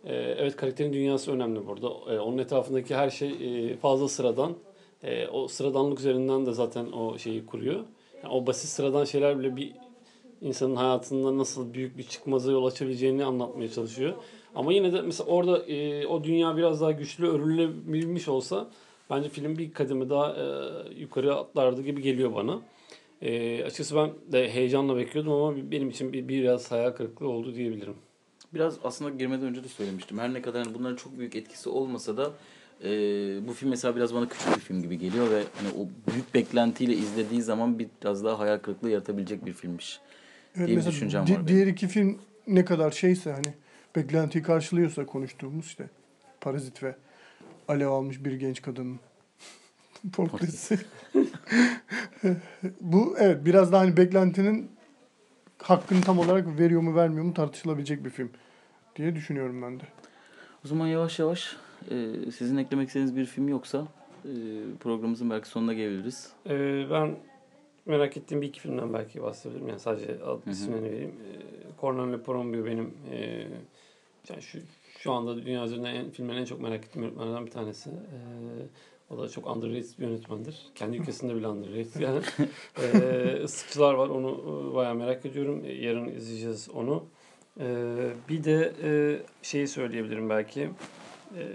[SPEAKER 2] E, evet karakterin dünyası önemli burada. E, onun etrafındaki her şey e, fazla sıradan. E, o sıradanlık üzerinden de zaten o şeyi kuruyor. Yani o basit sıradan şeyler bile bir insanın hayatında nasıl büyük bir çıkmaza yol açabileceğini anlatmaya çalışıyor. Ama yine de mesela orada e, o dünya biraz daha güçlü örülebilmiş olsa bence film bir kademe daha e, yukarı atlardı gibi geliyor bana. E, açıkçası ben de heyecanla bekliyordum ama benim için bir, biraz hayal kırıklığı oldu diyebilirim.
[SPEAKER 1] Biraz aslında girmeden önce de söylemiştim. Her ne kadar hani bunların çok büyük etkisi olmasa da e, bu film mesela biraz bana küçük bir film gibi geliyor ve hani o büyük beklentiyle izlediği zaman biraz daha hayal kırıklığı yaratabilecek bir filmmiş.
[SPEAKER 3] Evet,
[SPEAKER 1] diye bir düşüncem
[SPEAKER 3] di-
[SPEAKER 1] var benim.
[SPEAKER 3] Diğer iki film ne kadar şeyse hani beklentiyi karşılıyorsa konuştuğumuz işte Parazit ve Alev almış bir genç kadının (laughs) portresi. (laughs) Bu evet biraz daha hani beklentinin hakkını tam olarak veriyor mu vermiyor mu tartışılabilecek bir film diye düşünüyorum ben de.
[SPEAKER 1] O zaman yavaş yavaş e, sizin eklemek istediğiniz bir film yoksa e, programımızın belki sonuna gelebiliriz.
[SPEAKER 2] E, ben merak ettiğim bir iki filmden belki bahsedebilirim. Yani sadece ad ismini vereyim. E, Cornelius Porombo benim e, yani şu, şu anda dünya üzerinde en, filmlerin en çok merak ettiğim yönetmenlerden bir tanesi. Ee, o da çok underrated bir yönetmendir. Kendi (laughs) ülkesinde bile underrated yani. ee, Islıkçılar var. Onu e, bayağı merak ediyorum. E, Yarın izleyeceğiz onu. Ee, bir de e, şeyi söyleyebilirim belki. Ee,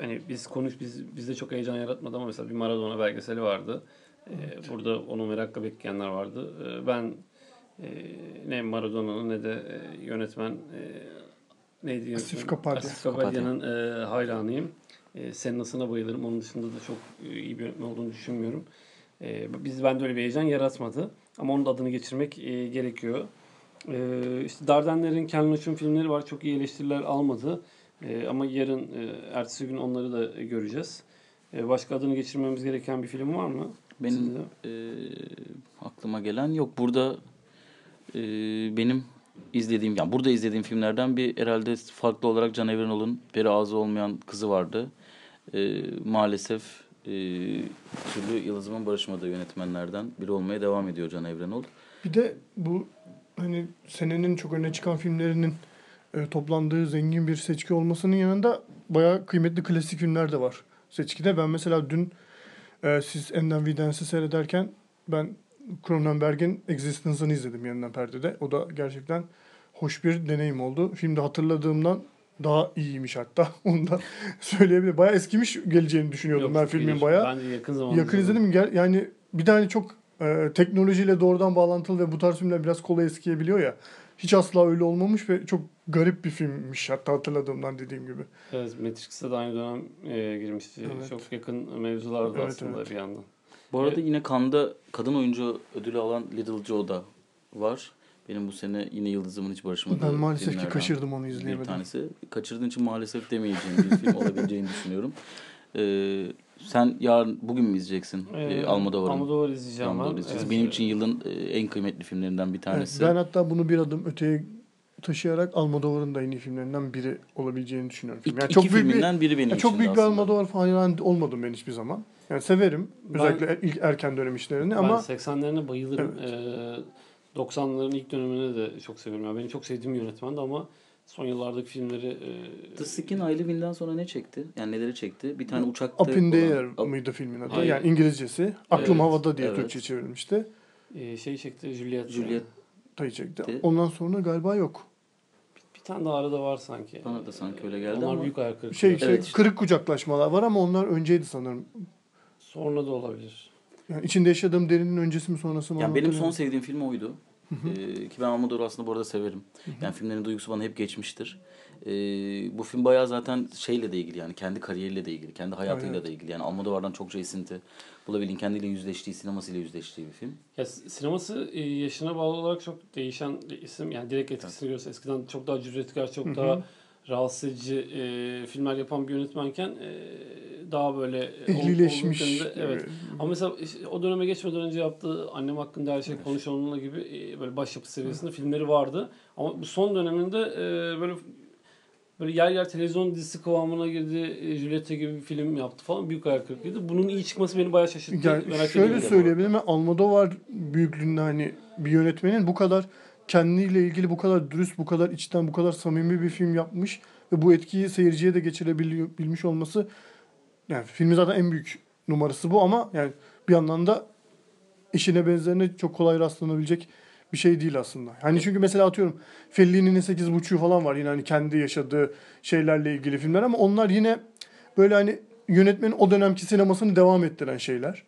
[SPEAKER 2] hani biz konuş biz bizde çok heyecan yaratmadı ama mesela bir Maradona belgeseli vardı. Ee, burada onu merakla bekleyenler vardı. Ee, ben e, ne Maradona'nın ne de e, yönetmen e, neydi
[SPEAKER 3] Asif
[SPEAKER 2] yönetmen?
[SPEAKER 3] Kapadya.
[SPEAKER 2] Kapadya'nın e, hayranıyım. E, Senna'sına bayılırım. Onun dışında da çok e, iyi bir yönetmen olduğunu düşünmüyorum. E, biz bende öyle bir heyecan yaratmadı. Ama onun da adını geçirmek e, gerekiyor. E, işte Dardenler'in Ken Loach'un filmleri var. Çok iyi eleştiriler almadı. E, ama yarın, e, ertesi gün onları da göreceğiz. E, başka adını geçirmemiz gereken bir film var mı?
[SPEAKER 1] Benim
[SPEAKER 2] Sizde?
[SPEAKER 1] e, aklıma gelen yok. Burada e, benim izlediğim, yani burada izlediğim filmlerden bir herhalde farklı olarak Can Evrenol'un Peri Ağzı Olmayan Kızı vardı. E, maalesef e, türlü Yıldızımın barışmadığı yönetmenlerden biri olmaya devam ediyor Can Evrenol.
[SPEAKER 3] Bir de bu hani senenin çok öne çıkan filmlerinin e, toplandığı zengin bir seçki olmasının yanında bayağı kıymetli klasik filmler de var seçkide. Ben mesela dün e, siz Enden Videns'i seyrederken ben Cronenberg'in Existence'ını izledim yanından perdede. O da gerçekten hoş bir deneyim oldu. Filmde hatırladığımdan daha iyiymiş hatta. (laughs) Onu da söyleyebilirim. Bayağı eskimiş geleceğini düşünüyordum
[SPEAKER 2] Yok,
[SPEAKER 3] ben filmin
[SPEAKER 2] gelir.
[SPEAKER 3] bayağı.
[SPEAKER 2] Ben yakın zamanda
[SPEAKER 3] Yakın izledim. Gel- Yani bir tane çok e, teknolojiyle doğrudan bağlantılı ve bu tarz filmler biraz kolay eskiyebiliyor ya. Hiç asla öyle olmamış ve çok garip bir filmmiş hatta hatırladığımdan dediğim gibi.
[SPEAKER 2] Evet, Matrix'te de aynı dönem e, girmişti.
[SPEAKER 3] Evet.
[SPEAKER 2] Çok yakın mevzulardı
[SPEAKER 3] Evet,
[SPEAKER 2] aslında
[SPEAKER 3] evet.
[SPEAKER 2] bir yandan.
[SPEAKER 1] Bu arada
[SPEAKER 2] Evet.
[SPEAKER 1] yine Cannes'da kadın oyuncu ödülü alan Little Joe da var. Benim bu sene yine Yıldızımın hiç barışmadığı
[SPEAKER 3] Ben maalesef ki kaçırdım onu
[SPEAKER 1] bir
[SPEAKER 3] izleyemedim.
[SPEAKER 1] tanesi. Kaçırdığın için maalesef demeyeceğim bir film olabileceğini düşünüyorum. Ee, (laughs) sen yarın bugün mü izleyeceksin? Ee, Almodovar'ın.
[SPEAKER 2] Almodovar izleyeceğim
[SPEAKER 1] Almodovar
[SPEAKER 2] ben. Evet.
[SPEAKER 1] Benim için yılın e, en kıymetli filmlerinden bir
[SPEAKER 3] Evet,
[SPEAKER 1] tanesi.
[SPEAKER 3] ben hatta bunu bir adım öteye taşıyarak Almodovar'ın da en iyi filmlerinden biri olabileceğini düşünüyorum.
[SPEAKER 1] İki,
[SPEAKER 3] Yani
[SPEAKER 1] iki
[SPEAKER 3] çok büyük bir,
[SPEAKER 1] filminden biri benim
[SPEAKER 3] ya
[SPEAKER 1] için
[SPEAKER 3] çok büyük bir
[SPEAKER 1] aslında.
[SPEAKER 3] Almodovar hayran olmadım ben hiçbir zaman. Yani severim
[SPEAKER 2] Ben-
[SPEAKER 3] özellikle ilk erken dönem işlerini
[SPEAKER 2] Ben
[SPEAKER 3] ama
[SPEAKER 2] 80'lerine bayılırım. Ee, 90'ların ilk dönemini de çok seviyorum. Yani benim çok sevdiğim bir yönetmendi ama son yıllardaki filmleri e,
[SPEAKER 1] The Skin Aile Wind'den sonra ne çekti? Yani neleri çekti? Bir tane uçakta...
[SPEAKER 3] Up in the Air mıydı filmin adı?
[SPEAKER 2] Hayır.
[SPEAKER 3] Yani İngilizcesi. Aklım
[SPEAKER 2] Evet,
[SPEAKER 3] Havada diye
[SPEAKER 1] evet.
[SPEAKER 3] Türkçe çevrilmişti.
[SPEAKER 2] e, şey çekti Juliet.
[SPEAKER 1] Juliet.
[SPEAKER 3] Tayı çekti.
[SPEAKER 1] De-
[SPEAKER 3] Ondan sonra galiba yok.
[SPEAKER 2] Bir tane daha arada var sanki.
[SPEAKER 1] Bana da sanki öyle geldi
[SPEAKER 2] Onlar
[SPEAKER 1] ama-
[SPEAKER 2] büyük ayak kırıklığı.
[SPEAKER 3] Şey, şey
[SPEAKER 1] Evet, işte.
[SPEAKER 3] kırık kucaklaşmalar var ama onlar önceydi sanırım.
[SPEAKER 2] Sonra da olabilir.
[SPEAKER 3] Yani içinde yaşadığım derinin öncesi mi sonrası mı?
[SPEAKER 1] Yani benim son sevdiğim film oydu. Ee, ki ben Almodovar'ı aslında bu arada severim. Yani filmlerin duygusu bana hep geçmiştir. Ee, bu film bayağı zaten şeyle de ilgili yani kendi kariyeriyle de ilgili, kendi hayatıyla
[SPEAKER 3] Evet.
[SPEAKER 1] da ilgili. Yani Almodovar'dan çokça esinti bulabildiğin, kendiyle yüzleştiği, sinemasıyla yüzleştiği bir film.
[SPEAKER 2] Ya sineması e, yaşına bağlı olarak çok değişen bir isim. Yani direkt etkisini görürse eskiden çok daha cüretkar, çok daha rahatsız edici e, filmler yapan bir yönetmenken e, daha böyle
[SPEAKER 3] Ehlileşmiş.
[SPEAKER 2] olgunluklarında- Evet. Ama mesela o döneme geçmeden önce yaptığı Annem Hakkında Her Şey Konuşulmalı gibi e, böyle başyapıt seviyesinde filmleri vardı. Ama bu son döneminde e, böyle böyle yer yer televizyon dizisi kıvamına girdi. E, Julieta gibi bir film yaptı falan. Büyük ayak kırıklığıydı. Bunun iyi çıkması beni bayağı şaşırttı.
[SPEAKER 3] Yani
[SPEAKER 2] Merak
[SPEAKER 3] şöyle söyleyebilirim. Almodovar büyüklüğünde hani bir yönetmenin bu kadar kendiyle ilgili bu kadar dürüst, bu kadar içten, bu kadar samimi bir film yapmış ve bu etkiyi seyirciye de geçirebilmiş olması yani filmin zaten en büyük numarası bu ama yani bir yandan da işine benzerine çok kolay rastlanabilecek bir şey değil aslında. Hani çünkü mesela atıyorum Fellini'nin 8.5'u falan var yine hani kendi yaşadığı şeylerle ilgili filmler ama onlar yine böyle hani yönetmenin o dönemki sinemasını devam ettiren şeyler.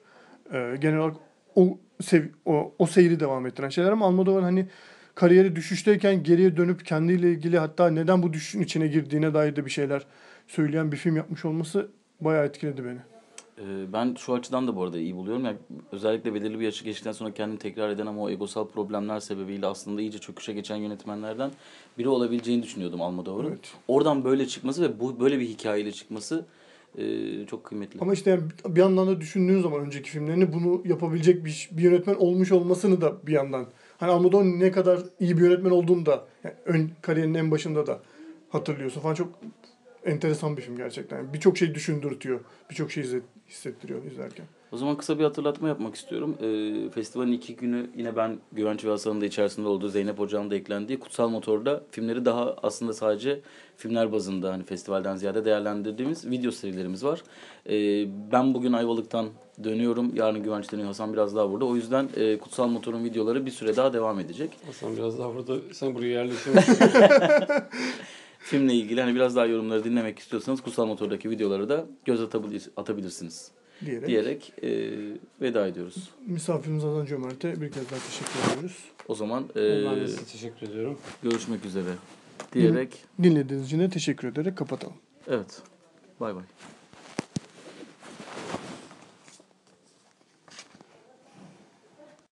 [SPEAKER 3] Ee, genel olarak o, sev, o, o seyri devam ettiren şeyler ama Almodovar hani kariyeri düşüşteyken geriye dönüp kendiyle ilgili hatta neden bu düşüşün içine girdiğine dair de bir şeyler söyleyen bir film yapmış olması bayağı etkiledi beni.
[SPEAKER 1] Ee, ben şu açıdan da bu arada iyi buluyorum. Yani özellikle belirli bir yaşı geçtikten sonra kendini tekrar eden ama o egosal problemler sebebiyle aslında iyice çöküşe geçen yönetmenlerden biri olabileceğini düşünüyordum Almodovar'ın.
[SPEAKER 3] Evet.
[SPEAKER 1] Oradan böyle çıkması ve bu böyle bir hikayeyle çıkması e, çok kıymetli.
[SPEAKER 3] Ama işte yani bir yandan da düşündüğün zaman önceki filmlerini bunu yapabilecek bir, bir yönetmen olmuş olmasını da bir yandan. Hani Almodovar ne kadar iyi bir yönetmen olduğunu da yani ön kariyerinin en başında da hatırlıyorsun falan. Çok enteresan bir film gerçekten. Yani Birçok şey düşündürtüyor. Birçok şey izlet- hissettiriyor izlerken.
[SPEAKER 1] O zaman kısa bir hatırlatma yapmak istiyorum. Ee, festivalin iki günü yine ben Güvenç ve Hasan'ın da içerisinde olduğu Zeynep Hoca'nın da eklendiği Kutsal Motor'da filmleri daha aslında sadece filmler bazında hani festivalden ziyade değerlendirdiğimiz video serilerimiz var. Ee, ben bugün Ayvalık'tan dönüyorum. Yarın Güvenç dönüyor. Hasan biraz daha burada. O yüzden e, Kutsal Motor'un videoları bir süre daha devam edecek.
[SPEAKER 2] Hasan biraz daha burada, sen buraya yerleşim. (laughs)
[SPEAKER 1] Filmle ilgili hani biraz daha yorumları dinlemek istiyorsanız Kutsal Motor'daki videoları da göz atabilir, atabilirsiniz
[SPEAKER 3] Diyerek,
[SPEAKER 1] diyerek e, veda ediyoruz.
[SPEAKER 3] misafirimiz Hasan Cömert'e bir kez daha teşekkür ediyoruz.
[SPEAKER 1] O zaman e,
[SPEAKER 2] ben de size teşekkür ediyorum.
[SPEAKER 1] görüşmek üzere diyerek
[SPEAKER 3] Dinlediğiniz için de teşekkür ederek kapatalım.
[SPEAKER 1] evet bay bay.